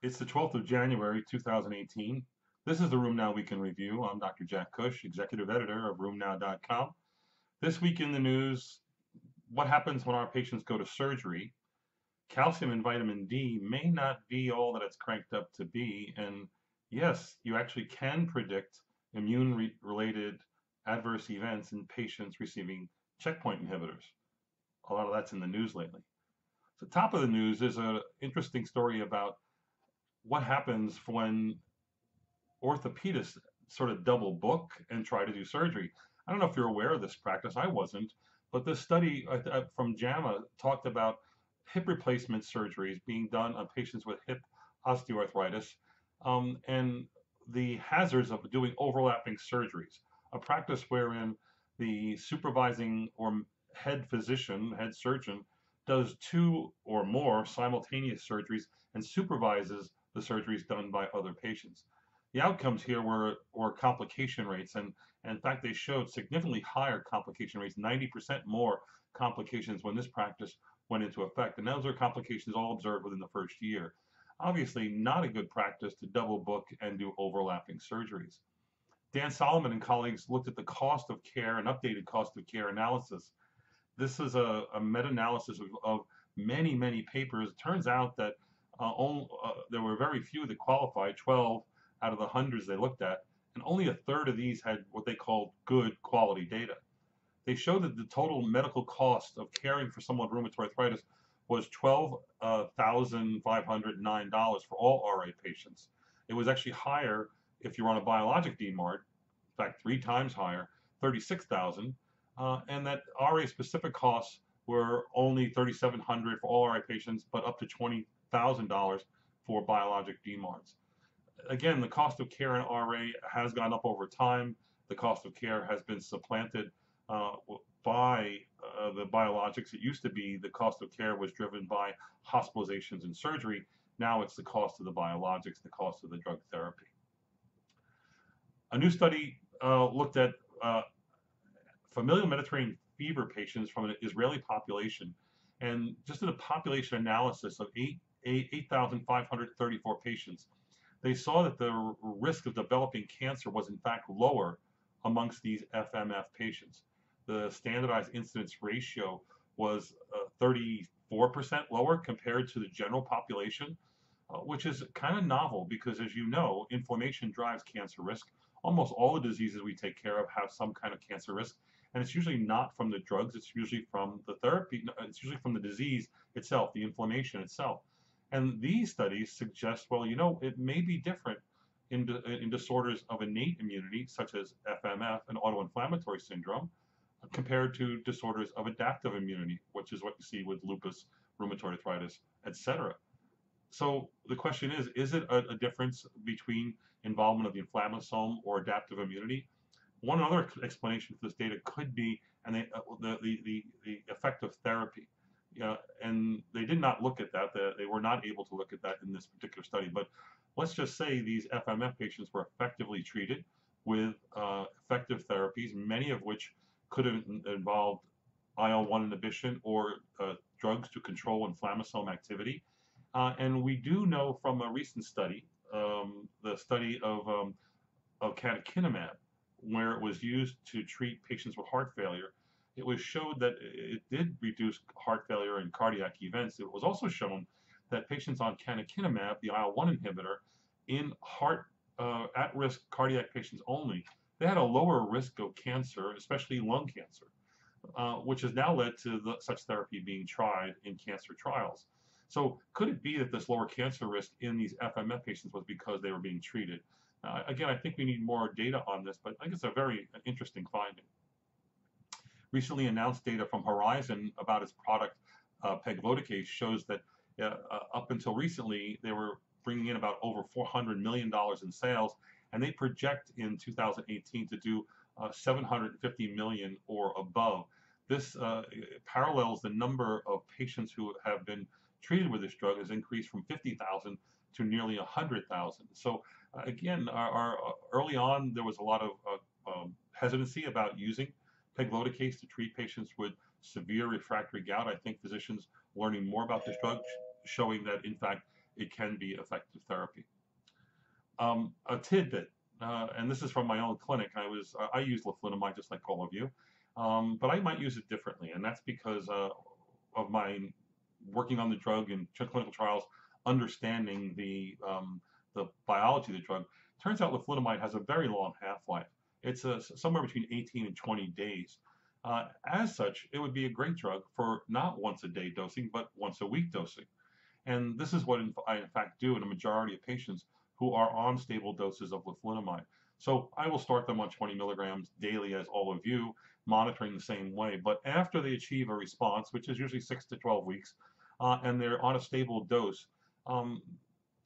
It's the 12th of January, 2018. This is the RheumNow Week in Review. I'm Dr. Jack Cush, Executive Editor of RheumNow.com. This week in the news, what happens when our patients go to surgery? Calcium and vitamin D may not be all that it's cranked up to be. And yes, you actually can predict immune related adverse events in patients receiving checkpoint inhibitors. A lot of that's in the news lately. So top of the news is an interesting story about what happens when orthopedists sort of double book and try to do surgery. I don't know if you're aware of this practice. I wasn't, but this study uh, uh, from JAMA talked about hip replacement surgeries being done on patients with hip osteoarthritis um, and the hazards of doing overlapping surgeries, a practice wherein the supervising or head physician, head surgeon, does two or more simultaneous surgeries and supervises the surgeries done by other patients. The outcomes here were, were complication rates, and, and in fact, they showed significantly higher complication rates, 90% more complications when this practice went into effect. And those are complications all observed within the first year. Obviously, not a good practice to double book and do overlapping surgeries. Dan Solomon and colleagues looked at the cost of care and updated cost of care analysis. This is a, a meta-analysis of, of many, many papers. It turns out that uh, only, uh, there were very few that qualified, 12 out of the hundreds they looked at, and only a third of these had what they called good quality data. They showed that the total medical cost of caring for someone with rheumatoid arthritis was $12,509 uh, for all RA patients. It was actually higher if you're on a biologic DMARD, in fact, three times higher, 36,000, uh, and that RA specific costs were only 3,700 for all RA patients, but up to 20 $1,000 for biologic DMARDs. Again, the cost of care in RA has gone up over time. The cost of care has been supplanted uh, by uh, the biologics. It used to be the cost of care was driven by hospitalizations and surgery. Now it's the cost of the biologics, the cost of the drug therapy. A new study uh, looked at uh, familial Mediterranean fever patients from an Israeli population and just in a population analysis of eight 8,534 patients, they saw that the risk of developing cancer was in fact lower amongst these FMF patients. The standardized incidence ratio was uh, 34% lower compared to the general population, uh, which is kind of novel because, as you know, inflammation drives cancer risk. Almost all the diseases we take care of have some kind of cancer risk, and it's usually not from the drugs, it's usually from the therapy, it's usually from the disease itself, the inflammation itself. And these studies suggest, well, you know, it may be different in, in disorders of innate immunity, such as FMF and autoinflammatory syndrome, compared to disorders of adaptive immunity, which is what you see with lupus, rheumatoid arthritis, etc. So the question is, is it a, a, difference between involvement of the inflammasome or adaptive immunity? One other explanation for this data could be and they, uh, the, the, the, the effect of therapy uh, and they did not look at that. They, were not able to look at that in this particular study. But let's just say these FMF patients were effectively treated with uh, effective therapies, many of which could have involved IL-1 inhibition or uh, drugs to control inflammasome activity. Uh, and we do know from a recent study, um, the study of, um, of canakinumab, where it was used to treat patients with heart failure, it was showed that it did reduce heart failure and cardiac events. It was also shown that patients on canakinumab, the IL-1 inhibitor, in heart uh, at-risk cardiac patients only, they had a lower risk of cancer, especially lung cancer, uh, which has now led to the, such therapy being tried in cancer trials. So could it be that this lower cancer risk in these FMF patients was because they were being treated? Uh, again, I think we need more data on this, but I think it's a very interesting finding recently announced data from Horizon about its product uh, shows that uh, uh, up until recently they were bringing in about over 400 million dollars in sales, and they project in 2018 to do uh, 750 million or above. This uh, parallels the number of patients who have been treated with this drug has increased from 50,000 to nearly 100,000. So again, our, our, early on there was a lot of um, hesitancy about using pegloticase to treat patients with severe refractory gout. I think physicians learning more about this drug showing that in fact it can be effective therapy. Um, a tidbit, uh, and this is from my own clinic. I was I use leflunomide just like all of you, um, but I might use it differently, and that's because uh, of my working on the drug in clinical trials, understanding the um, the biology of the drug. Turns out leflunomide has a very long half-life. It's a, somewhere between 18 and 20 days. Uh, as such, it would be a great drug for not once a day dosing, but once a week dosing. And this is what I in fact do in a majority of patients who are on stable doses of leflunomide. So I will start them on 20 milligrams daily as all of you, monitoring the same way. But after they achieve a response, which is usually 6 to 12 weeks, uh, and they're on a stable dose, um,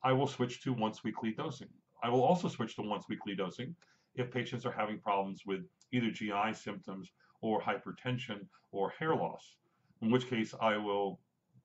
I will switch to once weekly dosing. I will also switch to once weekly dosing if patients are having problems with either GI symptoms or hypertension or hair loss, in which case I will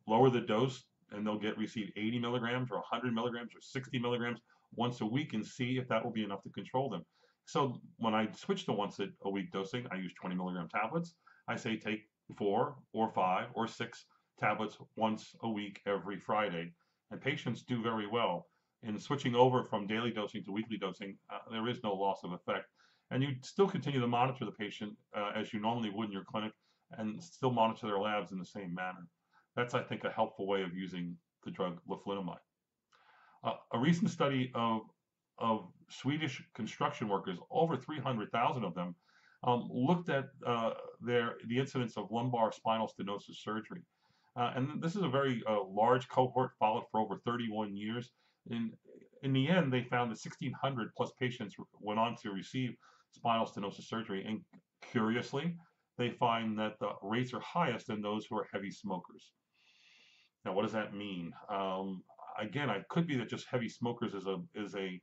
lower the dose and they'll get receive 80 milligrams or 100 milligrams or 60 milligrams once a week and see if that will be enough to control them. So when I switch to once a week dosing, I use 20 milligram tablets. I say take four or five or six tablets once a week every Friday. And patients do very well. In switching over from daily dosing to weekly dosing, uh, there is no loss of effect. And you still continue to monitor the patient uh, as you normally would in your clinic and still monitor their labs in the same manner. That's, I think, a helpful way of using the drug leflunomide. Uh, a recent study of, of Swedish construction workers, over 300,000 of them, um, looked at uh, their the incidence of lumbar spinal stenosis surgery. Uh, and this is a very uh, large cohort followed for over 31 years. In, in the end, they found that 1,600 plus patients went on to receive spinal stenosis surgery. And curiously, they find that the rates are highest in those who are heavy smokers. Now, what does that mean? Um, again, it could be that just heavy smokers is a is a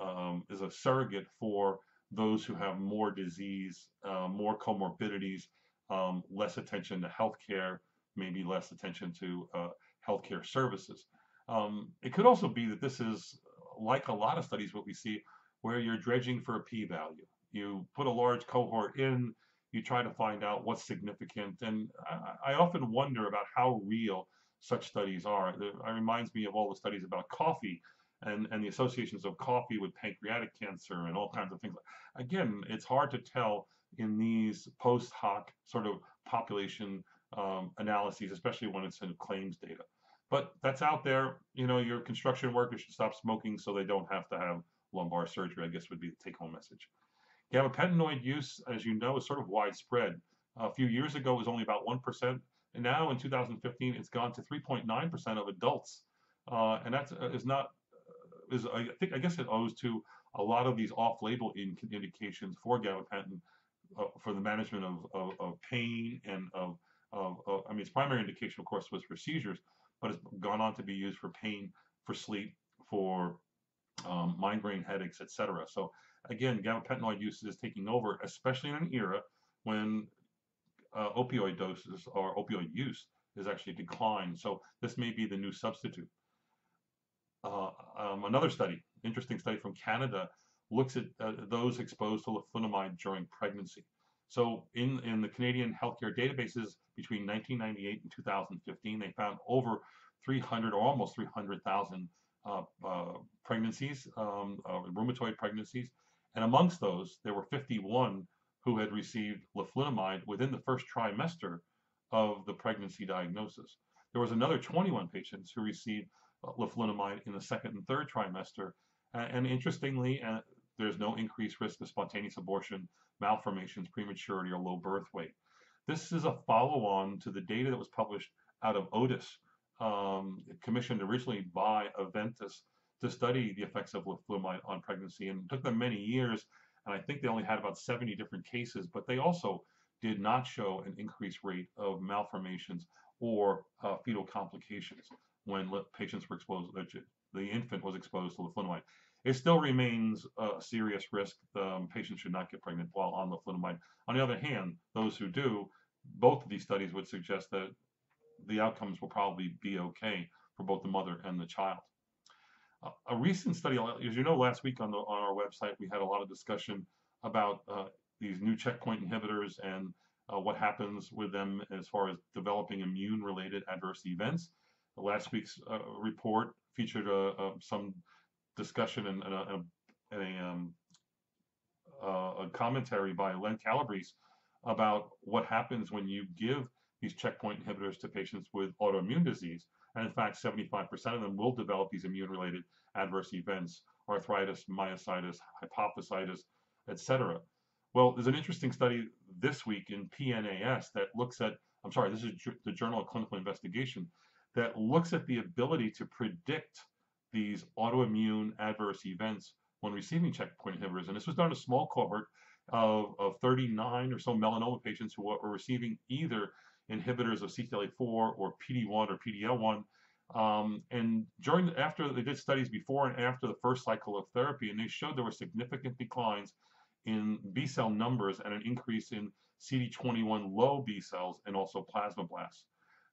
um, is a surrogate for those who have more disease, uh, more comorbidities, um, less attention to healthcare, maybe less attention to uh, healthcare services. Um, it could also be that this is like a lot of studies what we see where you're dredging for a p-value. You put a large cohort in, you try to find out what's significant, and I, I often wonder about how real such studies are. It reminds me of all the studies about coffee and, and the associations of coffee with pancreatic cancer and all kinds of things. Again, it's hard to tell in these post hoc sort of population um, analyses, especially when it's in claims data. But that's out there. You know, your construction workers should stop smoking so they don't have to have lumbar surgery, I guess would be the take home message. Gabapentinoid use, as you know, is sort of widespread. A few years ago, it was only about 1%. And now in 2015, it's gone to 3.9% of adults. Uh, and that uh, is not, uh, is I think, I guess it owes to a lot of these off-label indications for gabapentin uh, for the management of, of, of pain and of, of, of, I mean, its primary indication, of course, was for seizures, but it's gone on to be used for pain, for sleep, for um, migraine headaches, etc. So again, gabapentinoid use is taking over, especially in an era when uh, opioid doses or opioid use is actually declined. So this may be the new substitute. Uh, um, another study, interesting study from Canada, looks at uh, those exposed to leflunomide during pregnancy. So in, in the Canadian healthcare databases between 1998 and 2015, they found over 300 or almost 300,000 uh, uh, pregnancies, um, uh, rheumatoid pregnancies. And amongst those, there were 51 who had received leflunomide within the first trimester of the pregnancy diagnosis. There was another 21 patients who received uh, leflunomide in the second and third trimester. And interestingly, uh, there's no increased risk of spontaneous abortion, malformations, prematurity, or low birth weight. This is a follow-on to the data that was published out of Otis, um, commissioned originally by Aventis to study the effects of leflunomide on pregnancy. And it took them many years and I think they only had about 70 different cases, but they also did not show an increased rate of malformations or uh, fetal complications when patients were exposed, the infant was exposed to leflunomide. It still remains a serious risk. Um, patients should not get pregnant while on leflunomide. On the other hand, those who do, both of these studies would suggest that the outcomes will probably be okay for both the mother and the child a recent study, as you know, last week on the on our website, we had a lot of discussion about uh, these new checkpoint inhibitors and uh, what happens with them as far as developing immune-related adverse events. last week's uh, report featured uh, uh, some discussion and, a, a, um, uh, a, commentary by Len Calabrese about what happens when you give these checkpoint inhibitors to patients with autoimmune disease. And in fact, 75% of them will develop these immune-related adverse events, arthritis, myositis, hypophysitis, etc. Well, there's an interesting study this week in PNAS that looks at, I'm sorry, this is the Journal of Clinical Investigation, that looks at the ability to predict these autoimmune adverse events when receiving checkpoint inhibitors. And this was done in a small cohort of, of 39 or so melanoma patients who were receiving either inhibitors of CTLA4 or PD1 or PDL1. Um, and during after they did studies before and after the first cycle of therapy, and they showed there were significant declines in B cell numbers and an increase in CD21 low B cells and also plasmablasts.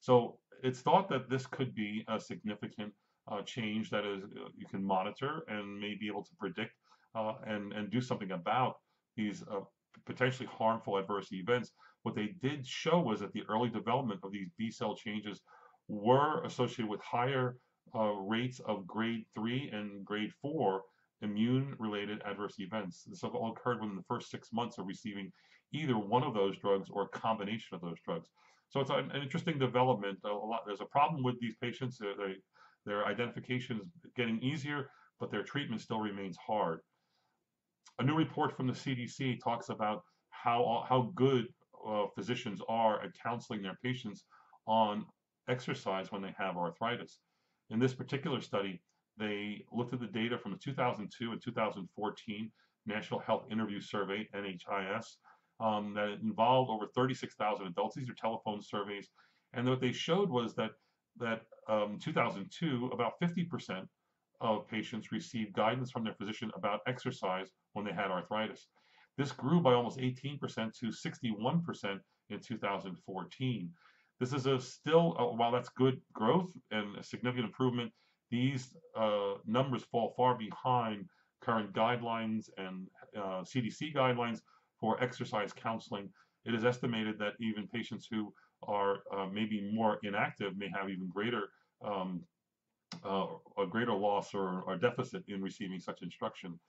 So it's thought that this could be a significant uh, change that is uh, you can monitor and may be able to predict uh, and and do something about these uh, potentially harmful adverse events. What they did show was that the early development of these B cell changes were associated with higher uh, rates of grade three and grade four immune-related adverse events. This all occurred within the first six months of receiving either one of those drugs or a combination of those drugs. So it's an, interesting development. A lot, there's a problem with these patients. They, their identification is getting easier, but their treatment still remains hard. A new report from the CDC talks about how, how good uh, physicians are at counseling their patients on exercise when they have arthritis. In this particular study, they looked at the data from the 2002 and 2014 National Health Interview Survey, NHIS, um, that involved over 36,000 adults. These are telephone surveys. And what they showed was that that um, 2002, about 50% of patients received guidance from their physician about exercise when they had arthritis. This grew by almost 18% to 61% in 2014. This is a still, uh, while that's good growth and a significant improvement, these uh, numbers fall far behind current guidelines and uh, CDC guidelines for exercise counseling. It is estimated that even patients who are uh, maybe more inactive may have even greater um, uh, a greater loss or, or deficit in receiving such instruction.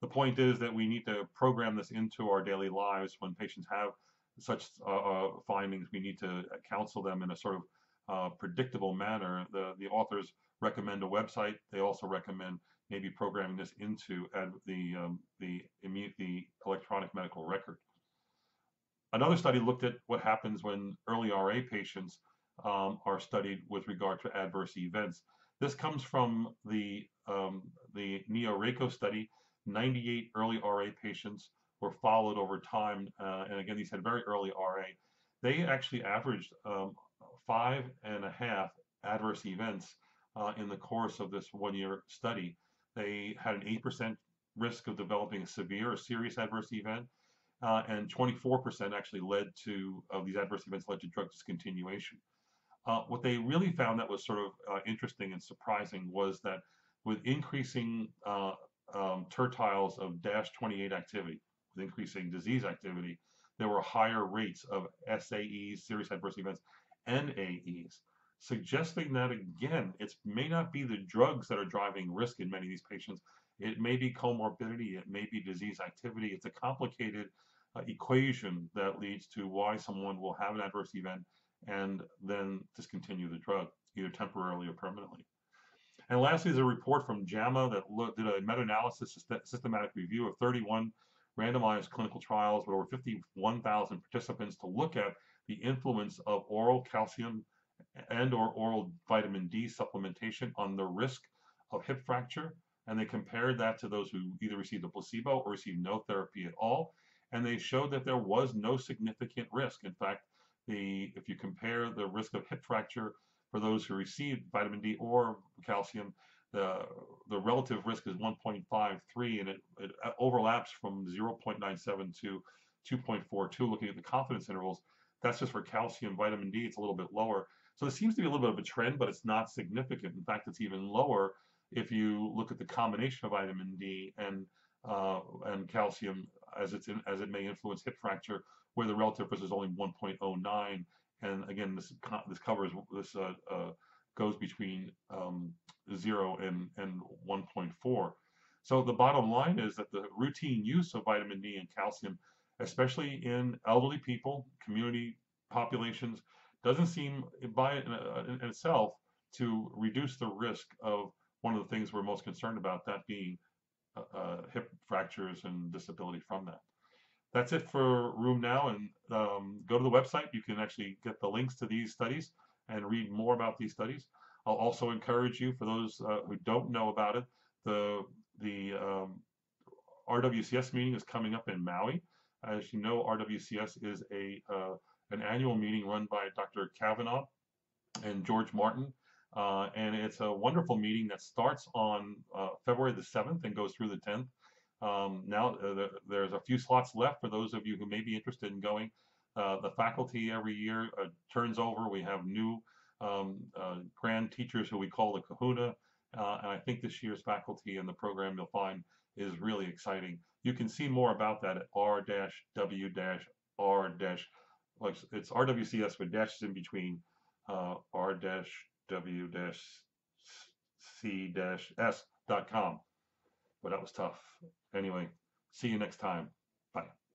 The point is that we need to program this into our daily lives when patients have such uh, uh findings. We need to counsel them in a sort of uh, predictable manner. The, the authors recommend a website. They also recommend maybe programming this into the, um, the, the electronic medical record. Another study looked at what happens when early RA patients um, are studied with regard to adverse events. This comes from the, um, the NeoRACO study. 98 early RA patients were followed over time. Uh, and again, these had very early RA. They actually averaged um, five and a half adverse events uh, in the course of this one-year study. They had an 8% risk of developing a severe or serious adverse event, uh, and 24% actually led to, of these adverse events led to drug discontinuation. Uh, what they really found that was sort of uh, interesting and surprising was that with increasing uh, um, tertiles of DAS28 activity, with increasing disease activity, there were higher rates of SAEs, serious adverse events, and AEs suggesting that again, it may not be the drugs that are driving risk in many of these patients. It may be comorbidity, it may be disease activity. It's a complicated uh, equation that leads to why someone will have an adverse event and then discontinue the drug, either temporarily or permanently. And lastly, there's a report from JAMA that did a meta-analysis systematic review of 31 randomized clinical trials with over 51,000 participants to look at the influence of oral calcium and or oral vitamin D supplementation on the risk of hip fracture. And they compared that to those who either received a placebo or received no therapy at all. And they showed that there was no significant risk. In fact, the if you compare the risk of hip fracture for those who received vitamin D or calcium, the the relative risk is 1.53, and it, it uh, overlaps from 0.97 to 2.42. Looking at the confidence intervals, that's just for calcium. Vitamin D, it's a little bit lower. So there seems to be a little bit of a trend, but it's not significant. In fact, it's even lower if you look at the combination of vitamin D and uh, and calcium as it's in, as it may influence hip fracture, where the relative risk is only 1.09. And again, this this covers this uh, uh, goes between um, 0 and, and 1.4. So the bottom line is that the routine use of vitamin D and calcium, especially in elderly people, community populations, doesn't seem by uh, in, in itself to reduce the risk of one of the things we're most concerned about, that being uh, uh, hip fractures and disability from that. That's it for RheumNow, and um, go to the website. You can actually get the links to these studies and read more about these studies. I'll also encourage you, for those uh, who don't know about it, the the um, RWCS meeting is coming up in Maui. As you know, RWCS is a uh, an annual meeting run by Dr. Kavanaugh and George Martin. Uh, and it's a wonderful meeting that starts on uh, February the 7th and goes through the 10th. Um, now, uh, there's a few slots left for those of you who may be interested in going. Uh, the faculty every year uh, turns over. We have new um, uh, grand teachers who we call the kahuna. and I think this year's faculty and the program you'll find is really exciting. You can see more about that at r-w-r- like it's RWCS with dashes in between uh, r-w-c-s.com. But that was tough. Anyway, see you next time. Bye.